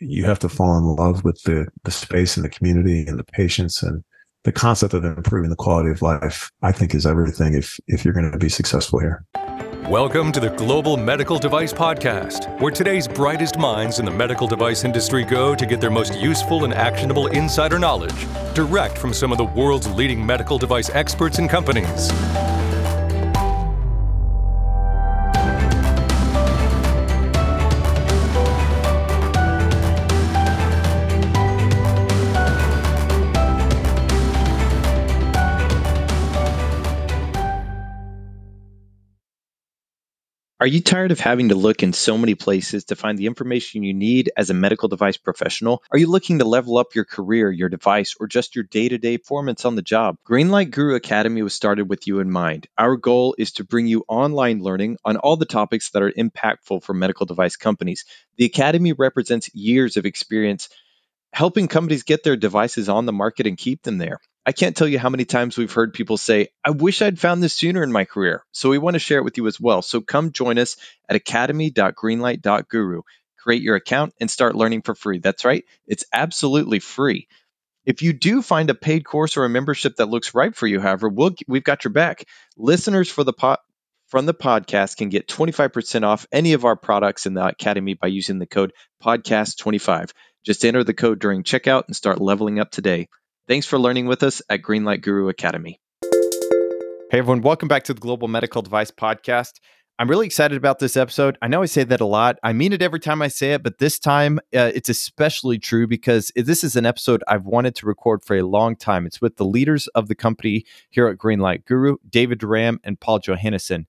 you have to fall in love with the the space and the community and the patients and the concept of improving the quality of life. I think is everything if if you're going to be successful here. Welcome to the Global Medical Device Podcast, where today's brightest minds in the medical device industry go to get their most useful and actionable insider knowledge direct from some of the world's leading medical device experts and companies. Are you tired of having to look in so many places to find the information you need as a medical device professional? Are you looking to level up your career, your device, or just your day to day performance on the job? Greenlight Guru Academy was started with you in mind. Our goal is to bring you online learning on all the topics that are impactful for medical device companies. The Academy represents years of experience helping companies get their devices on the market and keep them there. I can't tell you how many times we've heard people say, I wish I'd found this sooner in my career. So we want to share it with you as well. So come join us at academy.greenlight.guru. Create your account and start learning for free. That's right, it's absolutely free. If you do find a paid course or a membership that looks right for you, however, we'll, we've got your back. Listeners for the from the podcast can get 25% off any of our products in the Academy by using the code podcast25. Just enter the code during checkout and start leveling up today. Thanks for learning with us at Greenlight Guru Academy. Hey, everyone, welcome back to the Global Medical Device Podcast. I'm really excited about this episode. I know I say that a lot. I mean it every time I say it, but this time uh, it's especially true because this is an episode I've wanted to record for a long time. It's with the leaders of the company here at Greenlight Guru, David DeRam and Pall Johannesson.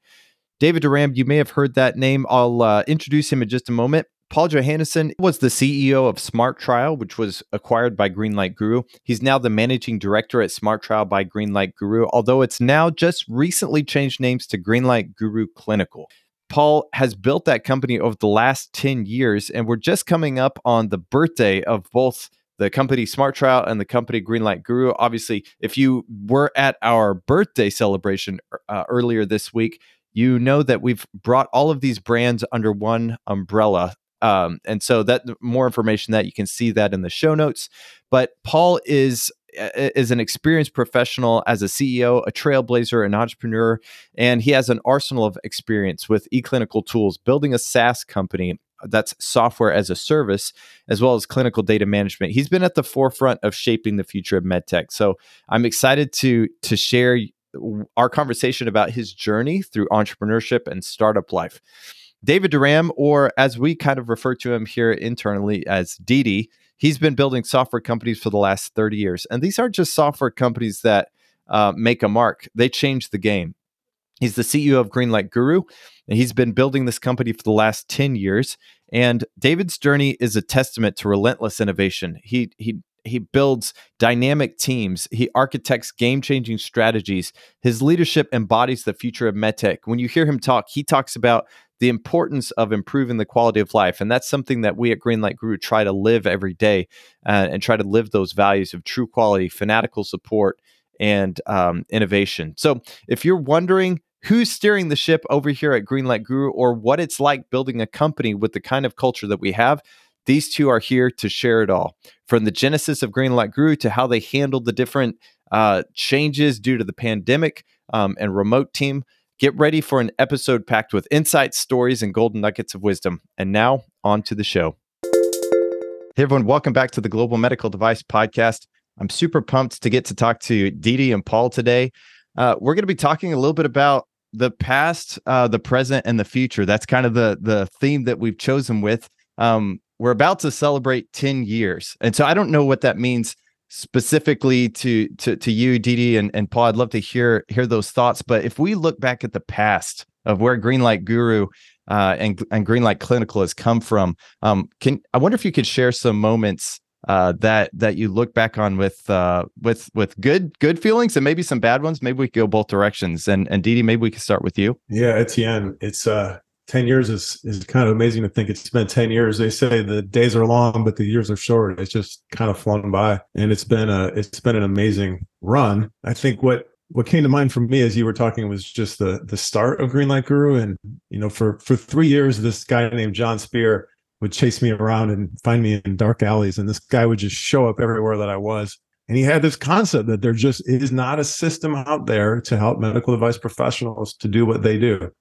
David DeRam, you may have heard that name. I'll uh, introduce him in just a moment. Pall Johannesson was the CEO of Smart Trial, which was acquired by Greenlight Guru. He's now the managing director at Smart Trial by Greenlight Guru, although it's now just recently changed names to Greenlight Guru Clinical. Pall has built that company over the last 10 years, and we're just coming up on the birthday of both the company Smart Trial and the company Greenlight Guru. Obviously, if you were at our birthday celebration uh, earlier this week, you know that we've brought all of these brands under one umbrella um, and so that more information that you can see that in the show notes. But Pall is is an experienced professional as a CEO, a trailblazer, an entrepreneur, and he has an arsenal of experience with eClinical tools, building a SaaS company that's software as a service, as well as clinical data management. He's been at the forefront of shaping the future of medtech. So I'm excited to to share our conversation about his journey through entrepreneurship and startup life. David DeRam, or as we kind of refer to him here internally as DD, he's been building software companies for the last 30 years. And these aren't just software companies that uh, make a mark, they change the game. He's the CEO of Greenlight Guru, and he's been building this company for the last 10 years. And David's journey is a testament to relentless innovation. He, he, he builds dynamic teams. He architects game changing strategies. His leadership embodies the future of medtech. When you hear him talk, he talks about the importance of improving the quality of life. And that's something that we at Greenlight Guru try to live every day uh, and try to live those values of true quality, fanatical support, and um, innovation. So if you're wondering, Who's steering the ship over here at Greenlight Guru, or what it's like building a company with the kind of culture that we have? These two are here to share it all from the genesis of Greenlight Guru to how they handled the different uh, changes due to the pandemic um, and remote team Get ready for an episode packed with insights, stories, and golden nuggets of wisdom. And now, on to the show. Hey, everyone, welcome back to the Global Medical Device Podcast. I'm super pumped to get to talk to DD and Pall today. Uh, we're going to be talking a little bit about the past, uh, the present, and the future. That's kind of the the theme that we've chosen with. Um, we're about to celebrate 10 years, and so I don't know what that means specifically to to to you, DD and, and Pall. I'd love to hear hear those thoughts. But if we look back at the past of where Greenlight Guru uh, and and Greenlight Clinical has come from, um, can I wonder if you could share some moments uh, that that you look back on with uh, with with good good feelings and maybe some bad ones. Maybe we could go both directions. And and DD, maybe we could start with you. Yeah, Etienne, it's uh 10 years is is kind of amazing to think it's been 10 years they say the days are long but the years are short it's just kind of flown by and it's been a it's been an amazing run i think what what came to mind for me as you were talking was just the the start of greenlight guru and you know for for three years this guy named Jon Speer would chase me around and find me in dark alleys. And this guy would just show up everywhere that I was. And he had this concept that there just is not a system out there to help medical device professionals to do what they do.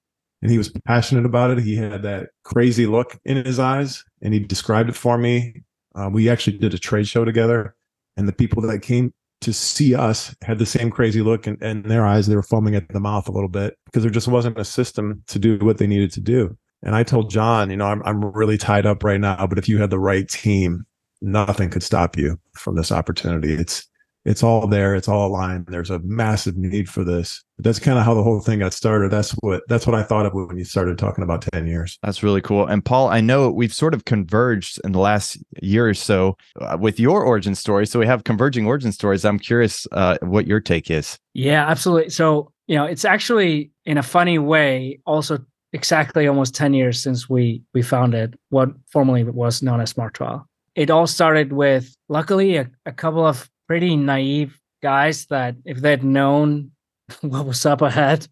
And he was passionate about it. He had that crazy look in his eyes and he described it for me. Uh, we actually did a trade show together and the people that came to see us had the same crazy look and in, in their eyes. They were foaming at the mouth a little bit because there just wasn't a system to do what they needed to do. And I told Jon, you know, I'm, I'm really tied up right now, but if you had the right team, nothing could stop you from this opportunity. It's, it's all there. It's all aligned. There's a massive need for this. But that's kind of how the whole thing got started. That's what, that's what I thought of when you started talking about 10 years. That's really cool. And Pall, I know we've sort of converged in the last year or so uh, with your origin story. So we have converging origin stories. I'm curious uh, what your take is. Yeah, absolutely. So, you know, it's actually in a funny way also exactly almost 10 years since we we founded what formerly was known as Smart Trial. It all started with luckily a, a couple of pretty naive guys that if they'd known what was up ahead,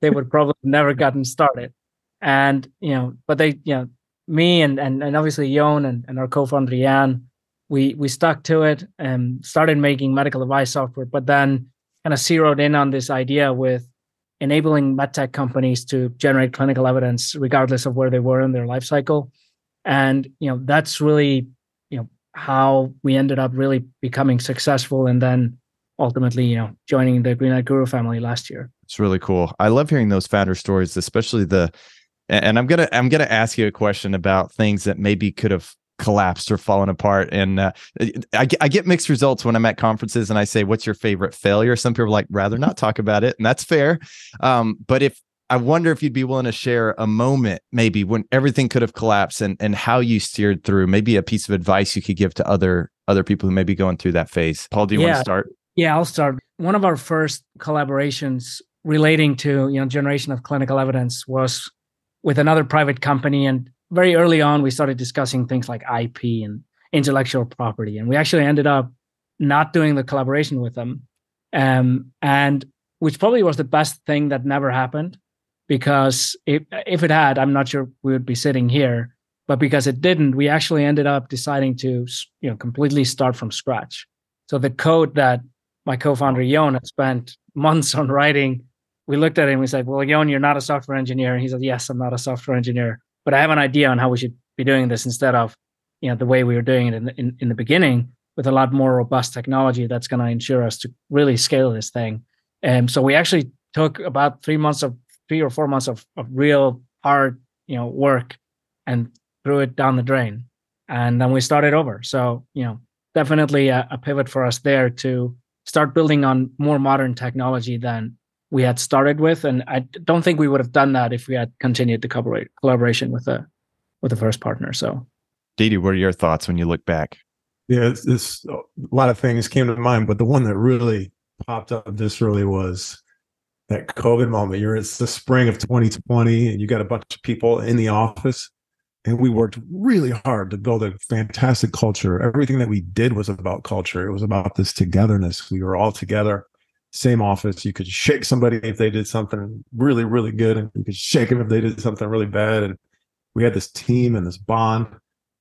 they would probably never gotten started. And you know, but they, you know, me and and, and obviously Yon and, and our co-founder Jan, we we stuck to it and started making medical device software, but then kind of zeroed in on this idea with enabling medtech companies to generate clinical evidence regardless of where they were in their life cycle and you know that's really you know how we ended up really becoming successful and then ultimately you know joining the greenlight guru family last year it's really cool i love hearing those founder stories especially the and i'm gonna i'm gonna ask you a question about things that maybe could have collapsed or fallen apart. And uh, I, I get mixed results when I'm at conferences and I say, "What's your favorite failure?" Some people are like, "Rather not talk about it," and that's fair. Um, but if I wonder if you'd be willing to share a moment, maybe when everything could have collapsed, and and how you steered through. Maybe a piece of advice you could give to other other people who may be going through that phase. Pall, do you yeah. want to start? Yeah, I'll start. One of our first collaborations relating to you know generation of clinical evidence was with another private company, and very early on, we started discussing things like IP and intellectual property, and we actually ended up not doing the collaboration with them, um, and which probably was the best thing that never happened, because if if it had, I'm not sure we would be sitting here. But because it didn't, we actually ended up deciding to you know completely start from scratch. So the code that my co-founder Jon had spent months on writing, we looked at and we said, "Well, Yon, you're not a software engineer." And he said, "Yes, I'm not a software engineer." but I have an idea on how we should be doing this instead of, you know, the way we were doing it in the, in, in the beginning with a lot more robust technology that's going to ensure us to really scale this thing. And so we actually took about three months of three or four months of, of real hard, you know, work and threw it down the drain. And then we started over. So, you know, definitely a, a pivot for us there to start building on more modern technology than we had started with, and I don't think we would have done that if we had continued the collaborate, collaboration with the with the first partner. So, DD, what are your thoughts when you look back? Yeah, it's, it's a lot of things came to mind, but the one that really popped up this really was that COVID moment. You're it's the spring of 2020, and you got a bunch of people in the office, and we worked really hard to build a fantastic culture. Everything that we did was about culture. It was about this togetherness. We were all together same office. You could shake somebody if they did something really, really good, and you could shake them if they did something really bad. And we had this team and this bond,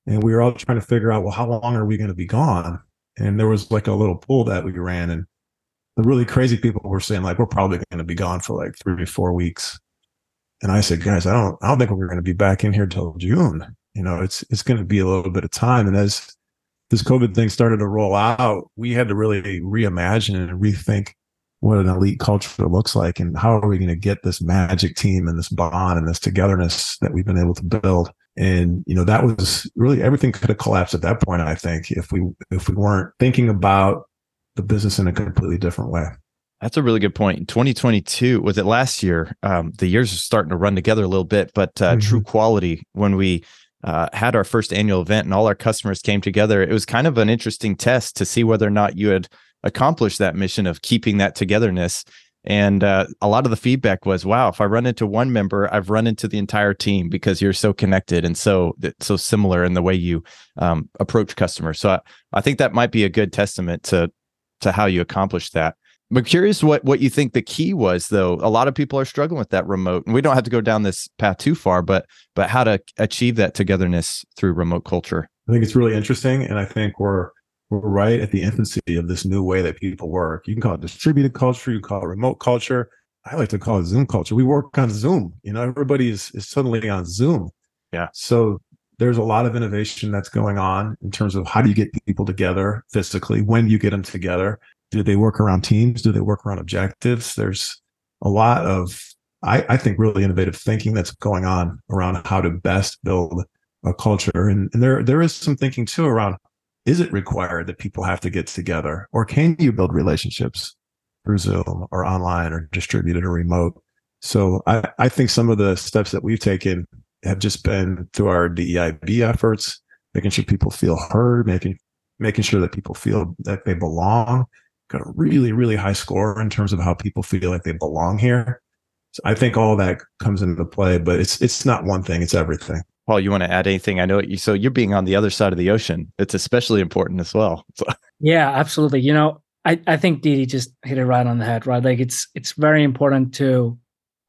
and we were all trying to figure out, well, how long are we going to be gone? And there was like a little pool that we ran, and the really crazy people were saying like, we're probably going to be gone for like three to four weeks. And I said, guys, I don't, I don't think we're going to be back in here till June. You know, it's it's going to be a little bit of time. And as this COVID thing started to roll out, we had to really reimagine and rethink what an elite culture looks like and how are we going to get this magic team and this bond and this togetherness that we've been able to build and you know that was really everything could have collapsed at that point i think if we if we weren't thinking about the business in a completely different way that's a really good point. In 2022, was it last year? Um, the years are starting to run together a little bit, but uh, mm-hmm. True Quality, when we uh, had our first annual event and all our customers came together, it was kind of an interesting test to see whether or not you had accomplished that mission of keeping that togetherness. And uh, a lot of the feedback was, "Wow, if I run into one member, I've run into the entire team because you're so connected and so so similar in the way you um, approach customers." So I, I think that might be a good testament to to how you accomplish that. But curious what what you think the key was though. A lot of people are struggling with that remote. And we don't have to go down this path too far, but but how to achieve that togetherness through remote culture. I think it's really interesting and I think we're we're right at the infancy of this new way that people work. You can call it distributed culture, you can call it remote culture. I like to call it Zoom culture. We work on Zoom. You know, everybody is, is suddenly on Zoom. Yeah. So there's a lot of innovation that's going on in terms of how do you get people together physically? When do you get them together? Do they work around teams? Do they work around objectives? There's a lot of, I, I think, really innovative thinking that's going on around how to best build a culture. And, and there, there is some thinking too around is it required that people have to get together or can you build relationships through Zoom or online or distributed or remote? So I, I think some of the steps that we've taken have just been through our DEIB efforts, making sure people feel heard, making making sure that people feel that they belong. Got a really, really high score in terms of how people feel like they belong here. So I think all that comes into play, but it's it's not one thing, it's everything. Pall, you want to add anything? I know you so you're being on the other side of the ocean. It's especially important as well. So. Yeah, absolutely. You know, I, I think DD just hit it right on the head, right? Like it's it's very important to,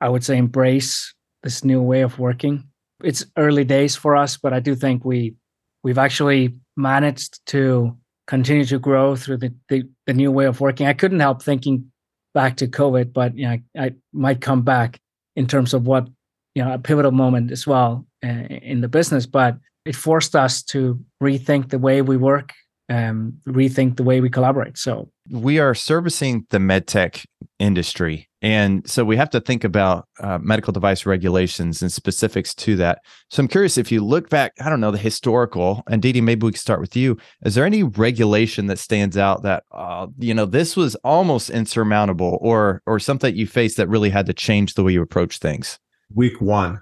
I would say, embrace this new way of working. It's early days for us, but I do think we we've actually managed to continue to grow through the, the, the new way of working. I couldn't help thinking back to COVID, but you know, I, I might come back in terms of what you know a pivotal moment as well uh, in the business. But it forced us to rethink the way we work, um, rethink the way we collaborate. So we are servicing the medtech industry. And so we have to think about uh, medical device regulations and specifics to that. So I'm curious if you look back, I don't know, the historical, and DD, maybe we can start with you. Is there any regulation that stands out that, uh, you know, this was almost insurmountable or, or something that you faced that really had to change the way you approach things? Week one,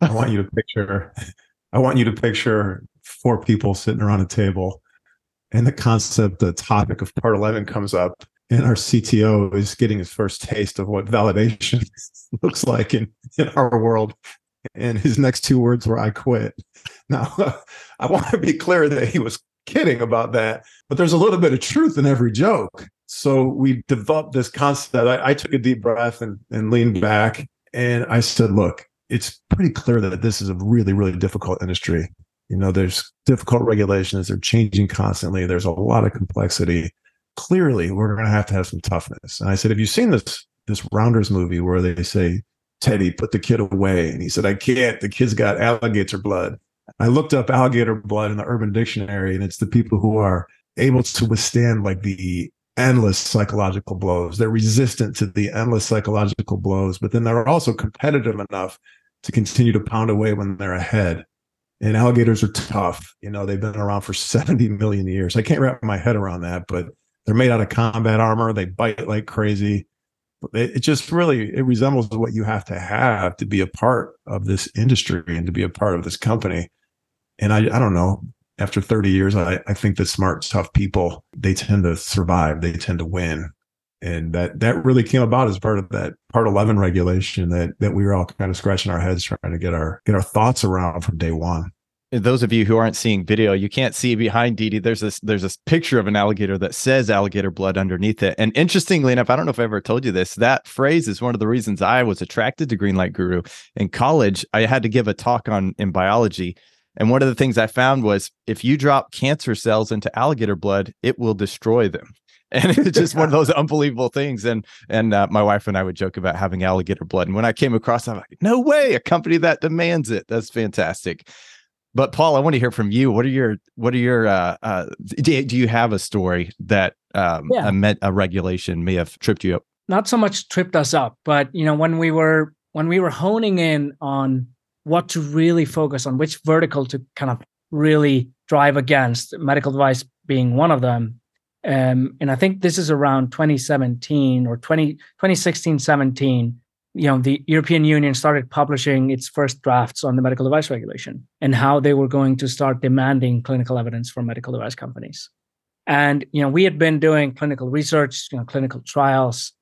I want you to picture, I want you to picture four people sitting around a table and the concept, the topic of part 11 comes up and our CTO is getting his first taste of what validation looks like in, in our world. And his next two words were, I quit. Now, I want to be clear that he was kidding about that, but there's a little bit of truth in every joke. So we developed this concept. I, I took a deep breath and, and leaned back and I said, look, it's pretty clear that this is a really, really difficult industry. You know, there's difficult regulations, they're changing constantly, there's a lot of complexity. Clearly, we're going to have to have some toughness. And I said, Have you seen this this Rounders movie where they say, Teddy, put the kid away? And he said, I can't. The kid's got alligator blood. I looked up alligator blood in the Urban Dictionary, and it's the people who are able to withstand like the endless psychological blows. They're resistant to the endless psychological blows, but then they're also competitive enough to continue to pound away when they're ahead and alligators are tough. You know, they've been around for 70 million years. I can't wrap my head around that, but they're made out of combat armor. They bite like crazy. It, it just really it resembles what you have to have to be a part of this industry and to be a part of this company. And I, I don't know. After 30 years, I, I think that smart, tough people they tend to survive. They tend to win and that that really came about as part of that part 11 regulation that that we were all kind of scratching our heads trying to get our get our thoughts around from day one those of you who aren't seeing video, you can't see behind DD. There's this there's this picture of an alligator that says alligator blood underneath it. And interestingly enough, I don't know if I ever told you this. That phrase is one of the reasons I was attracted to Greenlight Guru. In college, I had to give a talk on in biology. And one of the things I found was if you drop cancer cells into alligator blood, it will destroy them. And it's just one of those unbelievable things. And and uh, my wife and I would joke about having alligator blood. And when I came across, I'm like, no way, a company that demands it. That's fantastic. But Pall, I want to hear from you. What are your what are your uh, uh do, do you have a story that um yeah. a, met, a regulation may have tripped you up? Not so much tripped us up, but you know when we were when we were honing in on what to really focus on, which vertical to kind of really drive against, medical device being one of them. Um, and I think this is around 2017 or 20, 2016, 17 you know the european union started publishing its first drafts on the medical device regulation and how they were going to start demanding clinical evidence from medical device companies. And you know we had been doing clinical research you know clinical trials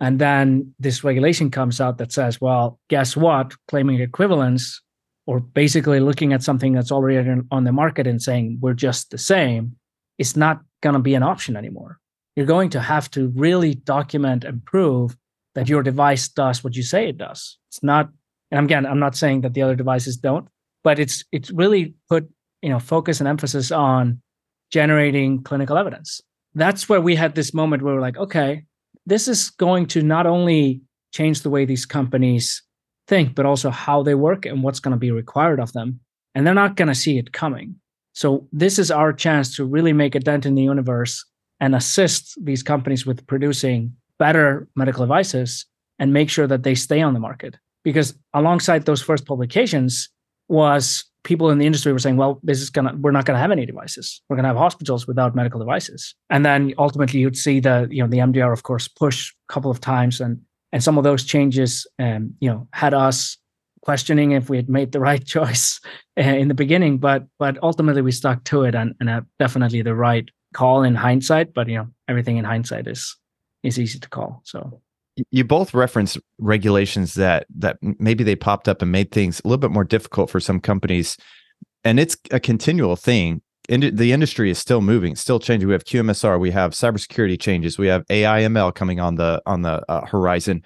and then this regulation comes out that says well guess what? Claiming equivalence or basically looking at something that's already on the market and saying we're just the same is not going to be an option anymore. You're going to have to really document and prove that your device does what you say it does. It's not, and again, I'm not saying that the other devices don't, but it's it's really put you know focus and emphasis on generating clinical evidence. That's where we had this moment where we're like, okay, this is going to not only change the way these companies think, but also how they work and what's going to be required of them. And they're not going to see it coming. So this is our chance to really make a dent in the universe and assist these companies with producing better medical devices and make sure that they stay on the market. Because alongside those first publications was people in the industry were saying, well, this is gonna we're not gonna have any devices. We're gonna have hospitals without medical devices. And then ultimately you'd see the, you know, the MDR of course push a couple of times and and some of those changes um, you know, had us questioning if we had made the right choice uh, in the beginning, but but ultimately we stuck to it and, and definitely the right call in hindsight. But you know, everything in hindsight is is easy to call. So. You both referenced regulations that that maybe they popped up and made things a little bit more difficult for some companies and it's a continual thing. In the industry is still moving still changing. We have qmsr we have cybersecurity changes we have ai ml coming on the on the uh, horizon.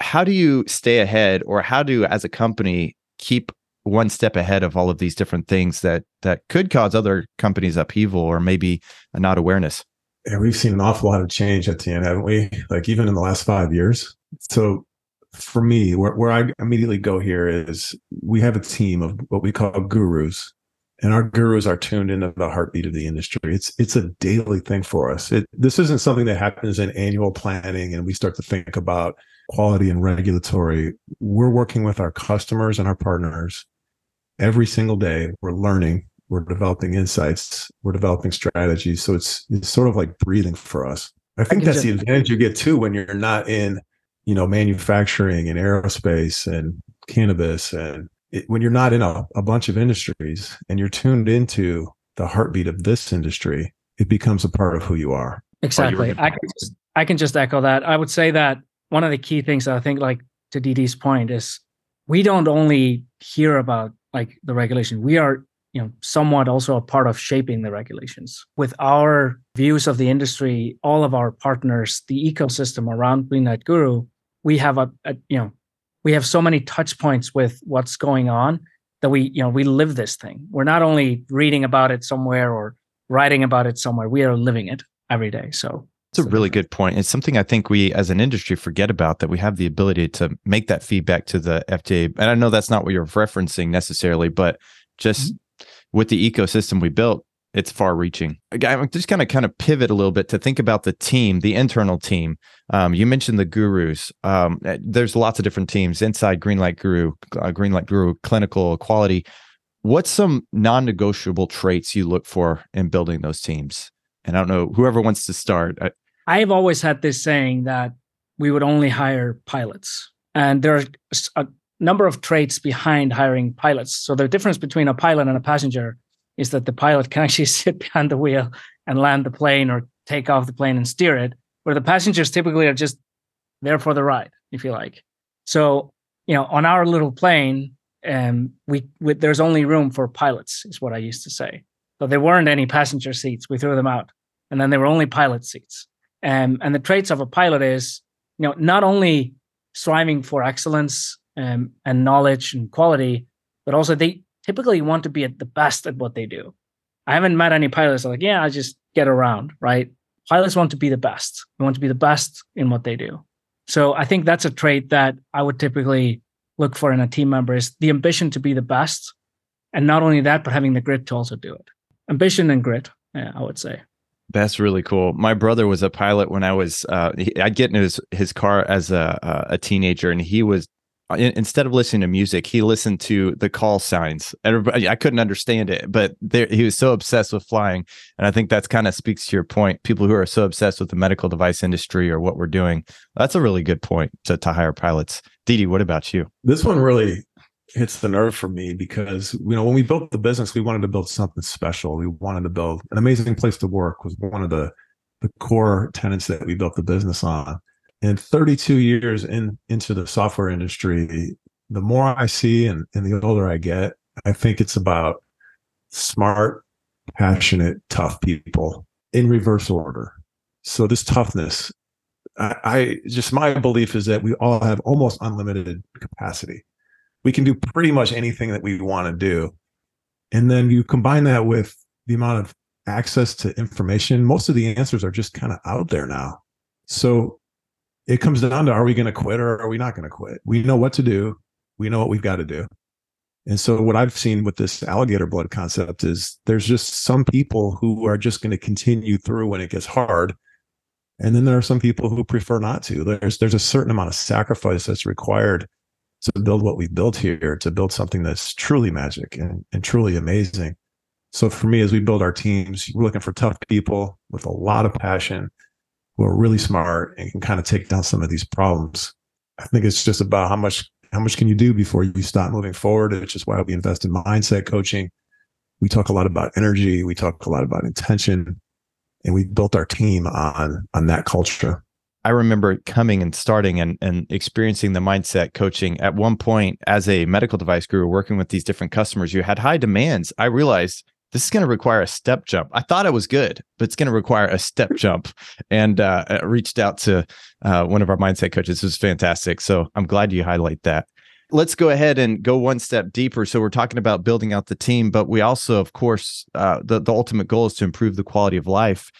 How do you stay ahead or how do as a company keep one step ahead of all of these different things that that could cause other companies upheaval or maybe not awareness yeah, we've seen an awful lot of change at Etienne, haven't we? Like even in the last five years. So for me, where, where I immediately go here is we have a team of what we call gurus. And our gurus are tuned into the heartbeat of the industry. It's it's a daily thing for us. It, this isn't something that happens in annual planning and we start to think about quality and regulatory. We're working with our customers and our partners every single day. We're learning we're developing insights, we're developing strategies. So it's it's sort of like breathing for us. I think I that's just, the advantage you get too when you're not in, you know, manufacturing and aerospace and cannabis and it, when you're not in a, a bunch of industries and you're tuned into the heartbeat of this industry, it becomes a part of who you are. Exactly. I can just I can just echo that. I would say that one of the key things I think like to DD's point is we don't only hear about like the regulation. We are you know somewhat also a part of shaping the regulations with our views of the industry all of our partners the ecosystem around Greenlight Guru we have a, a, you know we have so many touch points with what's going on that we you know we live this thing we're not only reading about it somewhere or writing about it somewhere we are living it every day so it's a really good point. It's something I think we as an industry forget about that we have the ability to make that feedback to the FDA. And I know that's not what you're referencing necessarily, but just mm-hmm with the ecosystem we built, it's far reaching. I'm just going to kind of pivot a little bit to think about the team, the internal team. Um, you mentioned the gurus. Um, eh, there's lots of different teams inside Greenlight Guru, uh, Greenlight Guru, clinical quality. What's some non negotiable traits you look for in building those teams? And I don't know, whoever wants to start. I, I've always had this saying that we would only hire pilots. And there's a number of traits behind hiring pilots. So the difference between a pilot and a passenger is that the pilot can actually sit behind the wheel and land the plane or take off the plane and steer it, where the passengers typically are just there for the ride, if you like. So, you know, on our little plane, um, we, we there's only room for pilots, is what I used to say. So there weren't any passenger seats. We threw them out, and then there were only pilot seats. Um, and the traits of a pilot is, you know, not only striving for excellence um, and knowledge and quality, but also they typically want to be at the best at what they do. I haven't met any pilots like, yeah, I just get around, right? Pilots want to be the best. They want to be the best in what they do. So I think that's a trait that I would typically look for in a team member is the ambition to be the best. And not only that, but having the grit to also do it. Ambition and grit, yeah, I would say. That's really cool. My brother was a pilot when I was. Uh, he, I'd get in his his car as a a teenager, and he was Uh, instead of listening to music, he listened to the call signs. Everybody, I couldn't understand it, but there, he was so obsessed with flying, and I think that's kind of speaks to your point. People who are so obsessed with the medical device industry or what we're doing, that's a really good point to, to hire pilots. DD, what about you? This one really hits the nerve for me because you know when we built the business, we wanted to build something special. We wanted to build an amazing place to work was one of the the core tenants that we built the business on and 32 years in into the software industry the more i see and, and the older i get i think it's about smart passionate tough people in reverse order So this toughness, I, I just my belief is that we all have almost unlimited capacity. We can do pretty much anything that we want to do. And then you combine that with the amount of access to information. Most of the answers are just kind of out there now. So it comes down to are we going to quit or are we not going to quit? We know what to do. We know what we've got to do. And so what I've seen with this alligator blood concept is there's just some people who are just going to continue through when it gets hard. And then there are some people who prefer not to. There's there's a certain amount of sacrifice that's required to build what we've built here, to build something that's truly magic and, and truly amazing. So for me, as we build our teams, we're looking for tough people with a lot of passion who are really smart and can kind of take down some of these problems. I think it's just about how much how much can you do before you stop moving forward, which is why we invest in mindset coaching. We talk a lot about energy, we talk a lot about intention, and we built our team on on that culture. I remember coming and starting and, and experiencing the mindset coaching at one point as a medical device guru working with these different customers. You had high demands. I realized this is going to require a step jump. I thought it was good, but it's going to require a step jump. And uh, I reached out to uh, one of our mindset coaches. It was fantastic. So I'm glad you highlight that. Let's go ahead and go one step deeper. So we're talking about building out the team, but we also, of course, uh, the the ultimate goal is to improve the quality of life.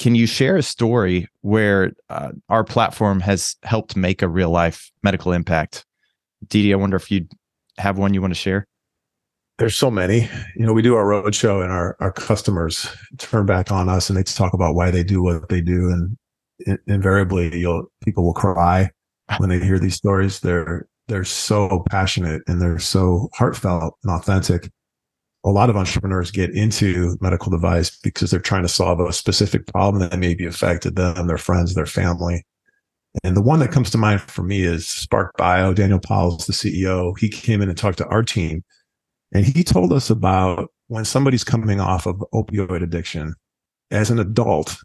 Can you share a story where uh, our platform has helped make a real life medical impact? DD, I wonder if you have one you want to share there's so many. You know, we do our roadshow and our our customers turn back on us and they talk about why they do what they do. And invariably you'll people will cry when they hear these stories. They're they're so passionate and they're so heartfelt and authentic. A lot of entrepreneurs get into medical device because they're trying to solve a specific problem that maybe affected them, their friends, their family. And the one that comes to mind for me is Spark Bio. Daniel Powell's the CEO. He came in and talked to our team and he told us about when somebody's coming off of opioid addiction as an adult,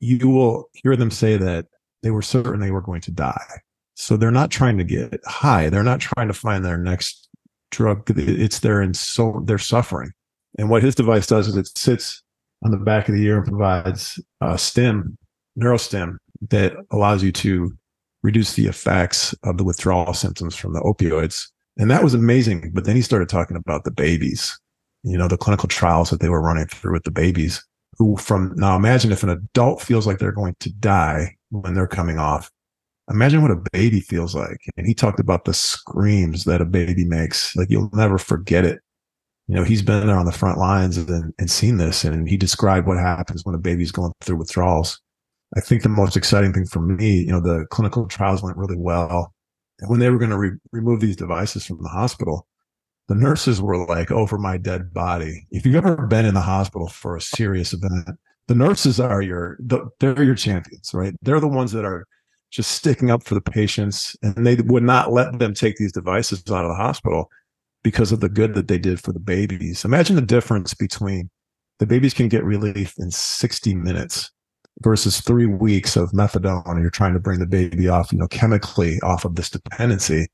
you will hear them say that they were certain they were going to die. So they're not trying to get high. They're not trying to find their next drug. It's their and so they're suffering. And what his device does is it sits on the back of the ear and provides a stim, neurostim that allows you to reduce the effects of the withdrawal symptoms from the opioids and that was amazing. But then he started talking about the babies, you know, the clinical trials that they were running through with the babies who from now imagine if an adult feels like they're going to die when they're coming off. Imagine what a baby feels like. And he talked about the screams that a baby makes. Like you'll never forget it. You know, he's been there on the front lines and, and seen this. And he described what happens when a baby's going through withdrawals. I think the most exciting thing for me, you know, the clinical trials went really well when they were going to re- remove these devices from the hospital, the nurses were like, oh, over my dead body. If you've ever been in the hospital for a serious event, the nurses are your, they're your champions, right? They're the ones that are just sticking up for the patients and they would not let them take these devices out of the hospital because of the good that they did for the babies. Imagine the difference between the babies can get relief in 60 minutes versus three weeks of methadone and you're trying to bring the baby off you know chemically off of this dependency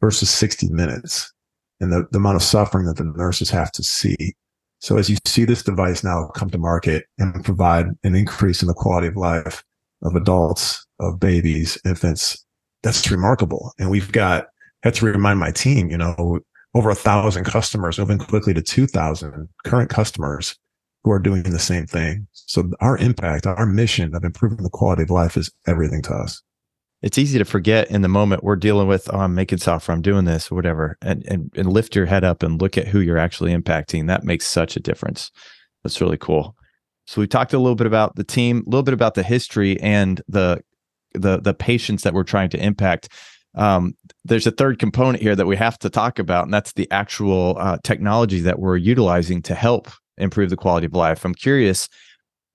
versus 60 minutes and the, the amount of suffering that the nurses have to see. So as you see this device now come to market and provide an increase in the quality of life of adults of babies infants that's remarkable. And we've got had to remind my team you know over a thousand customers moving quickly to 2000 current customers who are doing the same thing. So our impact, our mission of improving the quality of life is everything to us. It's easy to forget in the moment we're dealing with, oh, I'm making software, I'm doing this or whatever, and, and, and lift your head up and look at who you're actually impacting. That makes such a difference. That's really cool. So we talked a little bit about the team, a little bit about the history and the the the patients that we're trying to impact. Um, there's a third component here that we have to talk about, and that's the actual uh, technology that we're utilizing to help improve the quality of life. I'm curious.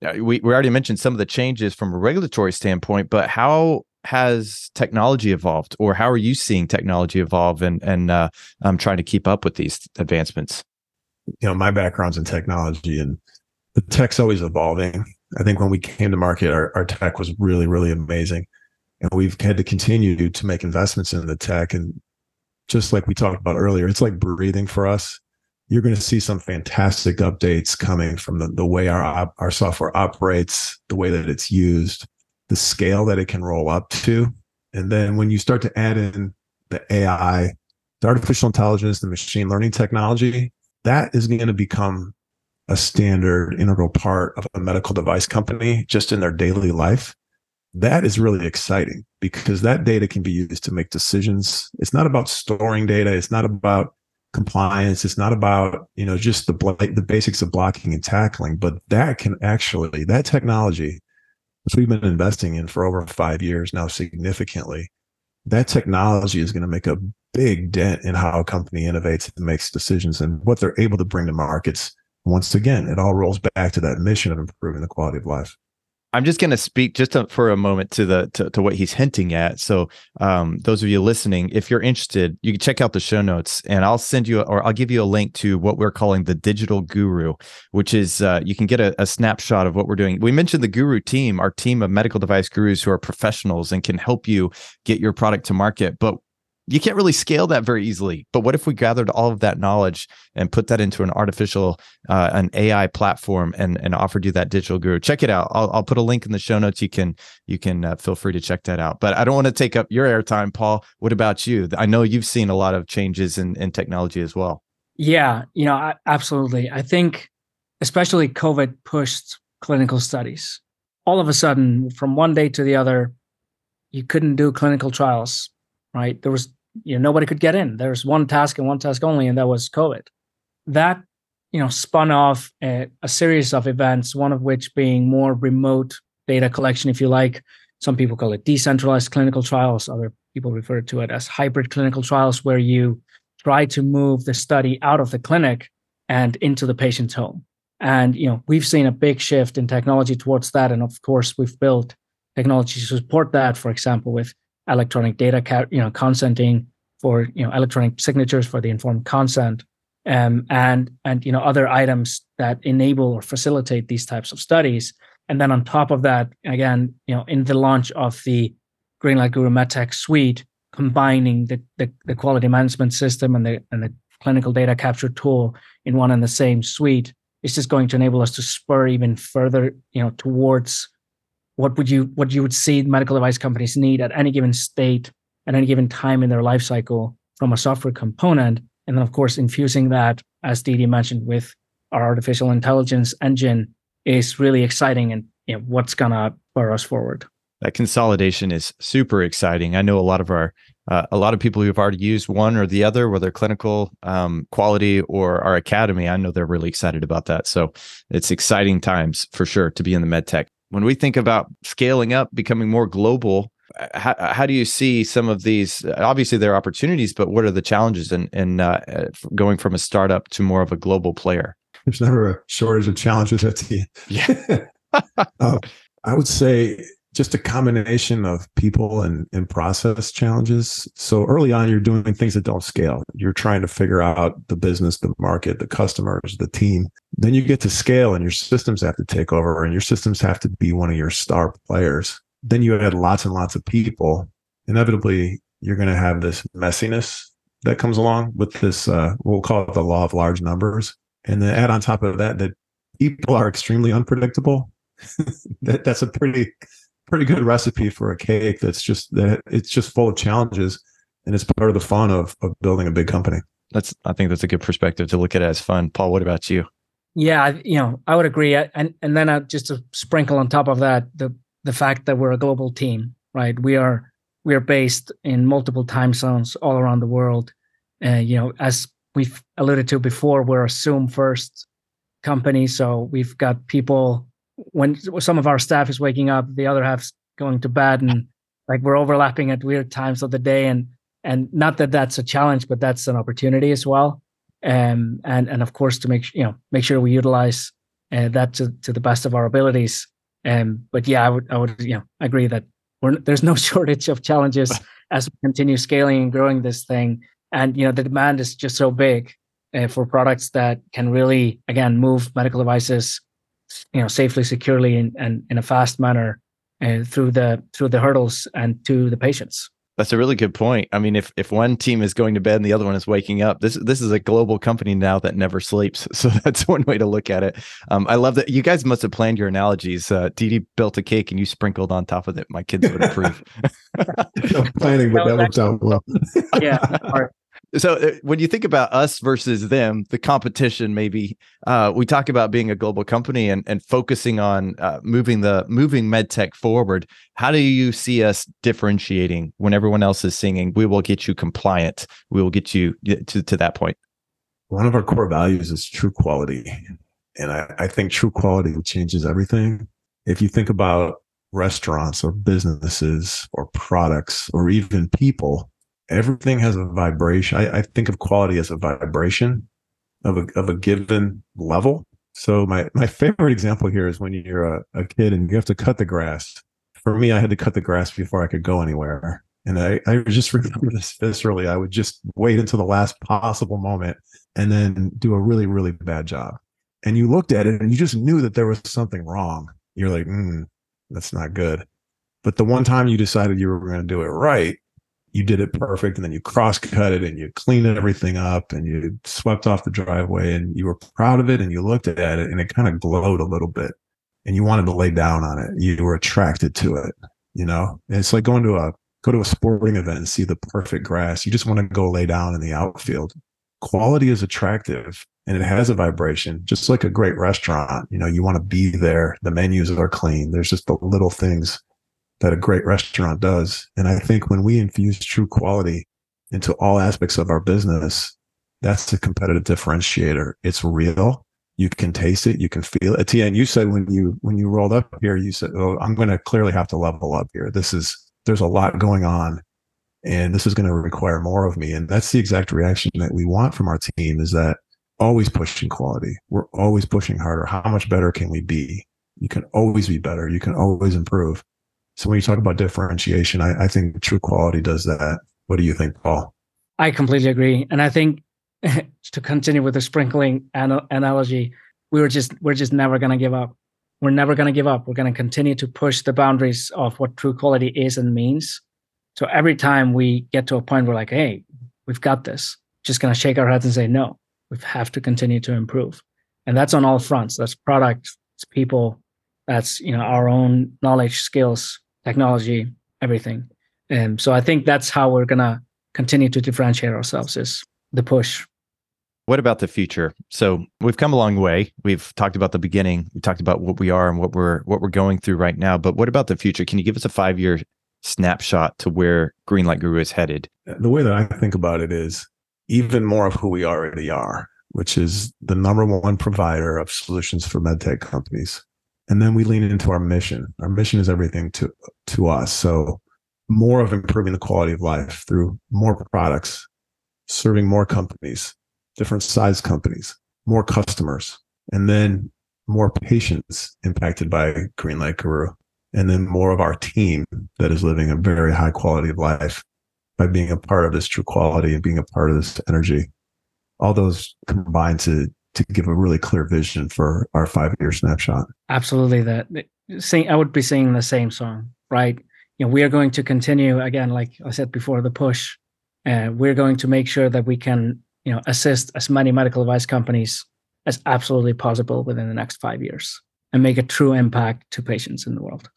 Uh, we, we already mentioned some of the changes from a regulatory standpoint, but how has technology evolved, or how are you seeing technology evolve and and uh, um, trying to keep up with these advancements? You know, my background's in technology, and the tech's always evolving. I think when we came to market, our, our tech was really, really amazing, and we've had to continue to make investments in the tech. And just like we talked about earlier, it's like breathing for us you're going to see some fantastic updates coming from the, the way our our software operates, the way that it's used, the scale that it can roll up to. And then when you start to add in the AI, the artificial intelligence, the machine learning technology, that is going to become a standard integral part of a medical device company just in their daily life. That is really exciting because that data can be used to make decisions. It's not about storing data. It's not about compliance. It's not about, you know, just the, the basics of blocking and tackling, but that can actually, that technology, which we've been investing in for over five years now significantly, that technology is going to make a big dent in how a company innovates and makes decisions and what they're able to bring to markets. Once again, it all rolls back to that mission of improving the quality of life. I'm just going to speak just to, for a moment to the to, to what he's hinting at. So, um, those of you listening, if you're interested, you can check out the show notes, and I'll send you or I'll give you a link to what we're calling the Digital Guru, which is uh, you can get a, a snapshot of what we're doing. We mentioned the Guru team, our team of medical device gurus who are professionals and can help you get your product to market. But you can't really scale that very easily. But what if we gathered all of that knowledge and put that into an artificial, uh, an AI platform, and and offered you that digital guru? Check it out. I'll, I'll put a link in the show notes. You can you can uh, feel free to check that out. But I don't want to take up your airtime, Pall. What about you? I know you've seen a lot of changes in in technology as well. Yeah, you know, I, absolutely. I think especially COVID pushed clinical studies. All of a sudden, from one day to the other, you couldn't do clinical trials right? There was you know nobody could get in. There was one task and one task only, and that was COVID. That you know spun off a, a series of events, one of which being more remote data collection, if you like. Some people call it decentralized clinical trials. Other people refer to it as hybrid clinical trials, where you try to move the study out of the clinic and into the patient's home. And you know, we've seen a big shift in technology towards that. And of course, we've built technology to support that. For example, with electronic data, ca- you know, consenting for you know electronic signatures for the informed consent, um, and and you know other items that enable or facilitate these types of studies. And then on top of that, again, you know, in the launch of the Greenlight Guru MedTech suite, combining the, the, the quality management system and the and the clinical data capture tool in one and the same suite is just going to enable us to spur even further, you know, towards what would you what you would see medical device companies need at any given state at any given time in their life cycle from a software component? And then of course infusing that as DD mentioned with our artificial intelligence engine is really exciting and you know, what's gonna spur us forward. That consolidation is super exciting. I know a lot of our uh, a lot of people who've already used one or the other whether clinical um, quality or our academy i know they're really excited about that. So it's exciting times for sure to be in the med tech when we think about scaling up, becoming more global, how, how do you see some of these? Obviously, there are opportunities, but what are the challenges in, in uh, going from a startup to more of a global player? There's never a shortage of challenges at the Yeah. uh, I would say just a combination of people and, and process challenges. So early on, you're doing things that don't scale. You're trying to figure out the business, the market, the customers, the team. Then you get to scale and your systems have to take over and your systems have to be one of your star players. Then you add lots and lots of people. Inevitably, you're going to have this messiness that comes along with this, uh, we'll call it the law of large numbers. And then add on top of that, that people are extremely unpredictable. that, that's a pretty pretty good recipe for a cake that's just that it's just full of challenges and it's part of the fun of of building a big company. That's i think that's a good perspective to look at it as fun. Pall what about you? Yeah you know i would agree. And and then uh, just to sprinkle on top of that the the fact that we're a global team right? We are we are based in multiple time zones all around the world. And uh, you know as we've alluded to before we're a zoom first company. So we've got people when some of our staff is waking up, the other half's going to bed, and like we're overlapping at weird times of the day. And and not that that's a challenge, but that's an opportunity as well. Um, and and of course to make you know make sure we utilize uh, that to, to the best of our abilities. Um, but yeah, I would I would you know agree that we're, there's no shortage of challenges as we continue scaling and growing this thing. And you know the demand is just so big uh, for products that can really again move medical devices you know safely securely and, and in a fast manner uh, through the through the hurdles and to the patients That's a really good point. I mean, if if one team is going to bed and the other one is waking up, this this is a global company now that never sleeps. So that's one way to look at it. Um, I love that you guys must have planned your analogies. Uh, DD built a cake and you sprinkled on top of it. My kids would approve. planning, but that worked out well. yeah. So uh, when you think about us versus them the competition maybe uh, we talk about being a global company and, and focusing on uh, moving the moving medtech forward. How do you see us differentiating when everyone else is singing we will get you compliant. We will get you to, to that point. point one of our core values is true quality. And I, I think true quality changes everything. If you think about restaurants or businesses or products or even people everything has a vibration. I, I, think of quality as a vibration of a, of a given level. So my, my favorite example here is when you're a, a kid and you have to cut the grass. For me, I had to cut the grass before I could go anywhere. And I, I just remember this viscerally. I would just wait until the last possible moment and then do a really, really bad job. And you looked at it and you just knew that there was something wrong. You're like, mm, that's not good. But the one time you decided you were going to do it right, you did it perfect and then you cross cut it and you cleaned everything up and you swept off the driveway and you were proud of it and you looked at it and it kind of glowed a little bit and you wanted to lay down on it. You were attracted to it, you know? And it's like going to a go to a sporting event and see the perfect grass. You just want to go lay down in the outfield. Quality is attractive and it has a vibration, just like a great restaurant. You know, you want to be there. The menus are clean. There's just the little things that a great restaurant does. And I think when we infuse true quality into all aspects of our business, that's the competitive differentiator. It's real. You can taste it. You can feel it. Etienne, you said when you when you rolled up here, you said, "Oh, I'm going to clearly have to level up here. This is there's a lot going on, and this is going to require more of me." And that's the exact reaction that we want from our team. Is that always pushing quality? We're always pushing harder. How much better can we be? You can always be better. You can always improve. So when you talk about differentiation, I, I think true quality does that. What do you think, Pall? I completely agree, and I think to continue with the sprinkling an- analogy, we were just we're just never going to give up. We're never going to give up. We're going to continue to push the boundaries of what true quality is and means. So every time we get to a point, we're like, "Hey, we've got this." Just going to shake our heads and say, "No, we have to continue to improve," and that's on all fronts. That's product, it's people, that's you know our own knowledge, skills, technology, everything. And so I think that's how we're gonna continue to differentiate ourselves is the push. What about the future? So we've come a long way. We've talked about the beginning. We talked about what we are and what we're what we're going through right now. But what about the future? Can you give us a five year snapshot to where Greenlight Guru is headed? The way that I think about it is even more of who we already are, which is the number one provider of solutions for medtech companies and then we lean into our mission. Our mission is everything to to us. So more of improving the quality of life through more products serving more companies different size companies more customers and then more patients impacted by greenlight guru. And then more of our team that is living a very high quality of life by being a part of this true quality and being a part of this energy. All those combine to to give a really clear vision for our five year snapshot. Absolutely, that sing. I would be singing the same song, right? You know, we are going to continue again, like I said before, the push. Uh, we're going to make sure that we can, you know, assist as many medical device companies as absolutely possible within the next five years and make a true impact to patients in the world.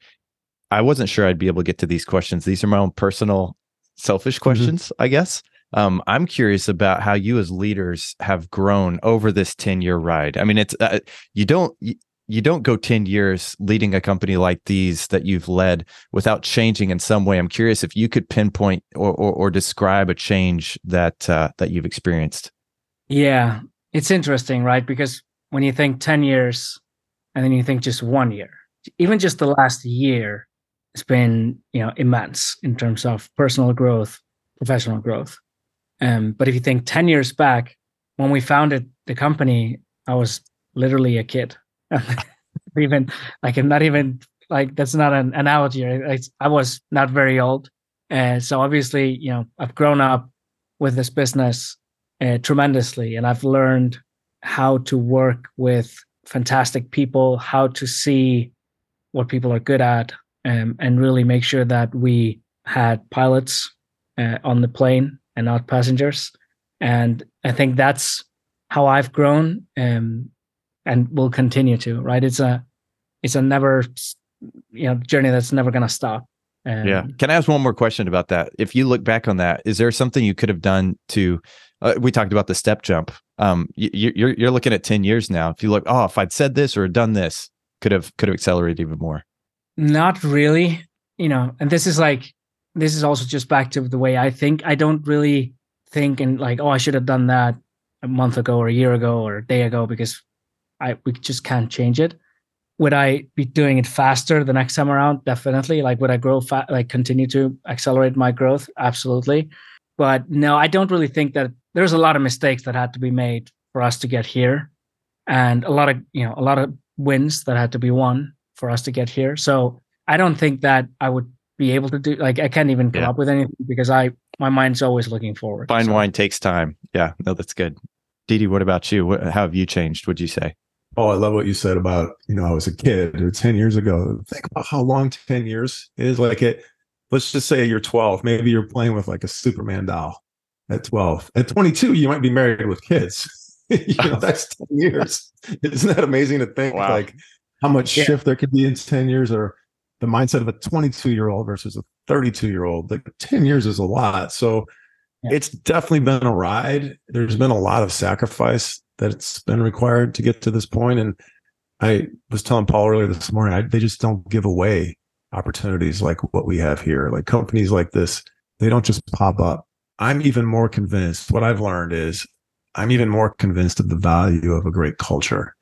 I wasn't sure I'd be able to get to these questions. These are my own personal, selfish mm-hmm. questions, mm-hmm. I guess. Um, I'm curious about how you as leaders have grown over this 10 year ride. I mean, it's uh, you don't you, don't go 10 years leading a company like these that you've led without changing in some way. I'm curious if you could pinpoint or or, or describe a change that uh, that you've experienced. Yeah, it's interesting, right? Because when you think 10 years and then you think just one year, even just the last year, it's been you know immense in terms of personal growth, professional growth. Um, but if you think 10 years back, when we founded the company, I was literally a kid. even like I'm not even like that's not an analogy. I, I was not very old, and so obviously, you know, I've grown up with this business uh, tremendously, and I've learned how to work with fantastic people, how to see what people are good at, um, and really make sure that we had pilots uh, on the plane and not passengers. And I think that's how I've grown um, and will continue to. Right? It's a it's a never you know journey that's never going to stop. Um, yeah. Can I ask one more question about that? If you look back on that, is there something you could have done to? Uh, we talked about the step jump. Um, you, you're you're looking at ten years now. If you look, oh, if I'd said this or done this, could have could have accelerated even more. Not really, you know. And this is like this is also just back to the way I think. I don't really think and like, oh, I should have done that a month ago or a year ago or a day ago because I we just can't change it. Would I be doing it faster the next time around? Definitely. Like, would I grow fa- like continue to accelerate my growth? Absolutely. But no, I don't really think that there's a lot of mistakes that had to be made for us to get here, and a lot of you know a lot of wins that had to be won for us to get here. So I don't think that I would be able to do like I can't even come yeah. up with anything because I my mind's always looking forward. Fine so. wine takes time. Yeah, no, that's good. DD, what about you? What, how have you changed? Would you say? Oh, I love what you said about, you know, I was a kid or 10 years ago. Think about how long 10 years is. Like it, let's just say you're 12. Maybe you're playing with like a Superman doll at 12. At 22, you might be married with kids. you know, that's 10 years. Isn't that amazing to think wow. like how much yeah. shift there could be in 10 years or the mindset of a 22 year old versus a 32 year old? Like 10 years is a lot. So yeah. it's definitely been a ride. There's been a lot of sacrifice that's been required to get to this point. And I was telling Pall earlier this morning, I, they just don't give away opportunities like what we have here. Like companies like this, they don't just pop up. I'm even more convinced. What I've learned is I'm even more convinced of the value of a great culture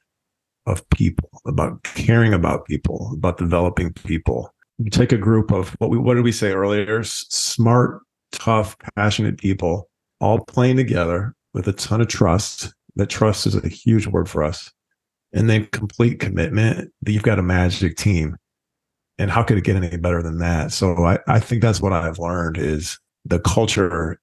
of people, about caring about people, about developing people. You take a group of what we what did we say earlier? Smart, tough, passionate people all playing together with a ton of trust that trust is a huge word for us. And then complete commitment that you've got a magic team. And how could it get any better than that? So I, I think that's what I've learned is the culture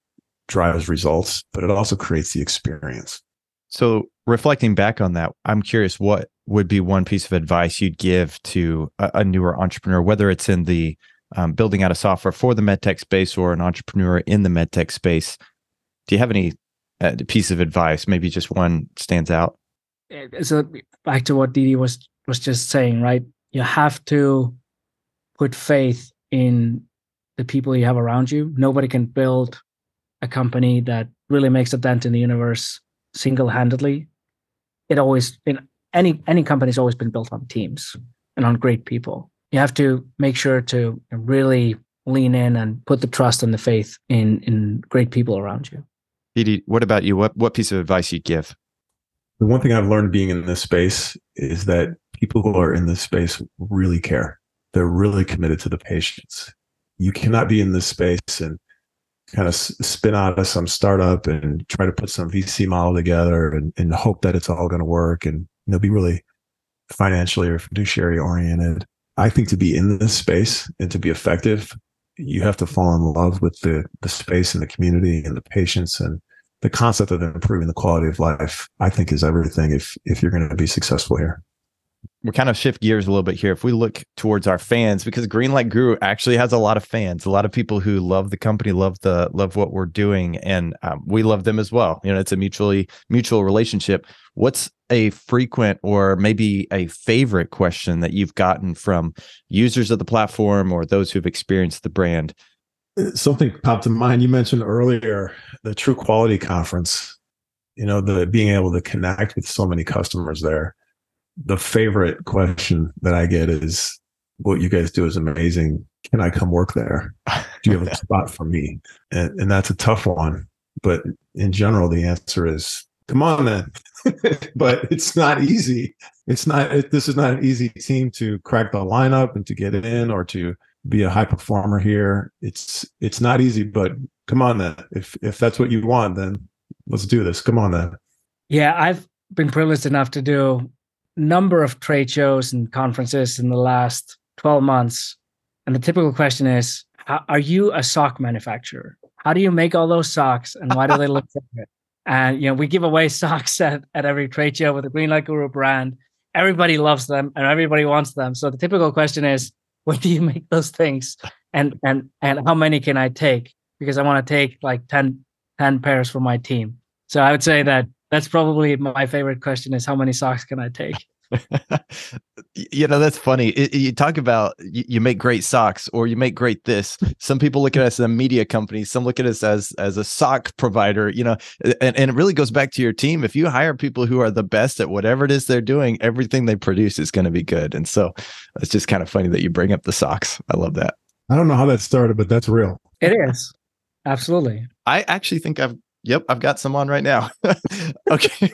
drives results, but it also creates the experience. So reflecting back on that, I'm curious what would be one piece of advice you'd give to a, a newer entrepreneur, whether it's in the um, building out a software for the medtech space or an entrepreneur in the medtech space. Do you have any uh, piece of advice? Maybe just one stands out. So back to what DD was was just saying, right? You have to put faith in the people you have around you. Nobody can build a company that really makes a dent in the universe single-handedly. It always in any any company's always been built on teams and on great people. You have to make sure to really lean in and put the trust and the faith in in great people around you. DD, what about you? What what piece of advice you give? The one thing I've learned being in this space is that people who are in this space really care. They're really committed to the patients. You cannot be in this space and kind of spin out of some startup and try to put some VC model together and, and hope that it's all going to work and you know be really financially or fiduciary oriented. I think to be in this space and to be effective, you have to fall in love with the the space and the community and the patients and the concept of improving the quality of life. I think is everything if if you're going to be successful here we kind of shift gears a little bit here. If we look towards our fans, because Greenlight Guru actually has a lot of fans, a lot of people who love the company, love the love what we're doing, and um, we love them as well. You know, it's a mutually mutual relationship. What's a frequent or maybe a favorite question that you've gotten from users of the platform or those who've experienced the brand? Uh, something popped in mind. You mentioned earlier the True Quality Conference. You know, the being able to connect with so many customers there the favorite question that I get is, "What you guys do is amazing. Can I come work there? Do you have a spot for me?" And, and that's a tough one, but in general, the answer is, "Come on, then." but it's not easy. It's not. It, this is not an easy team to crack the lineup and to get in or to be a high performer here. It's it's not easy, but come on then. If if that's what you want, then let's do this. Come on then. Yeah, I've been privileged enough to do number of trade shows and conferences in the last 12 months. And the typical question is Are you a sock manufacturer? How do you make all those socks and why do they look different? And you know, we give away socks at, at every trade show with the Greenlight Guru brand. Everybody loves them and everybody wants them. So the typical question is, where do you make those things? And and and how many can I take? because I want to take like 10, 10 pairs for my team. So I would say that that's probably my favorite question is how many socks can I take? you know that's funny. It, you talk about you, you, make great socks or you make great this. Some people look at us as a media company. Some look at us as as a sock provider you know and, and it really goes back to your team. If you hire people who are the best at whatever it is they're doing everything they produce is going to be good. And so it's just kind of funny that you bring up the socks. I love that. I don't know how that started but that's real. It is. Absolutely. I actually think i've Yep, I've got some on right now. okay.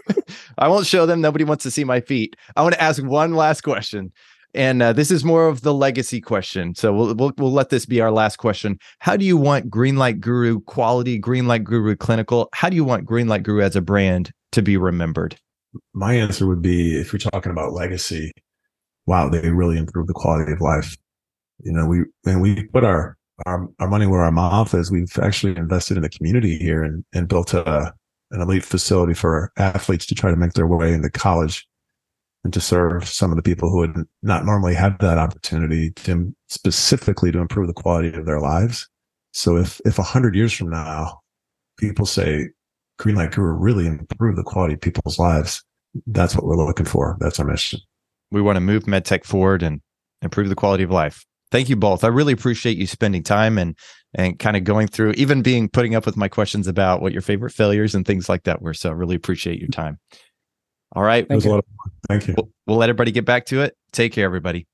I won't show them. Nobody wants to see my feet. I want to ask one last question. And uh, this is more of the legacy question. So we'll, we'll, we'll let this be our last question. How do you want Greenlight Guru quality, Greenlight Guru clinical? How do you want Greenlight Guru as a brand to be remembered? My answer would be if you're talking about legacy, wow, they really improved the quality of life. You know, we and we put our our, our money where our mouth is. We've actually invested in the community here and, and built a, an elite facility for athletes to try to make their way into college and to serve some of the people who would not normally have that opportunity to specifically to improve the quality of their lives. So if, if a hundred years from now, people say Greenlight Guru really improved the quality of people's lives, that's what we're looking for. That's our mission. We want to move medtech forward and improve the quality of life thank you both. I really appreciate you spending time and and kind of going through, even being putting up with my questions about what your favorite failures and things like that were. So I really appreciate your time. All right. Thank you. Thank you. We'll, we'll let everybody get back to it. Take care, everybody.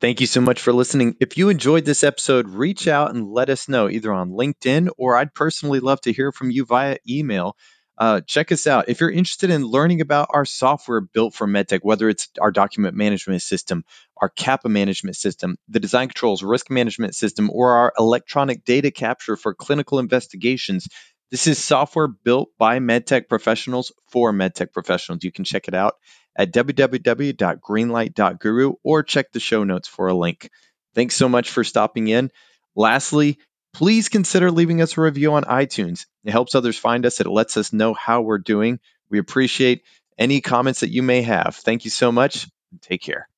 Thank you so much for listening. If you enjoyed this episode, reach out and let us know either on LinkedIn or I'd personally love to hear from you via email uh, check us out. If you're interested in learning about our software built for MedTech, whether it's our document management system, our CAPA management system, the design controls risk management system, or our electronic data capture for clinical investigations, this is software built by MedTech professionals for MedTech professionals. You can check it out at www.greenlight.guru or check the show notes for a link. Thanks so much for stopping in. Lastly, please consider leaving us a review on iTunes. It helps others find us, it lets us know how we're doing. We appreciate any comments that you may have. Thank you so much. Take care.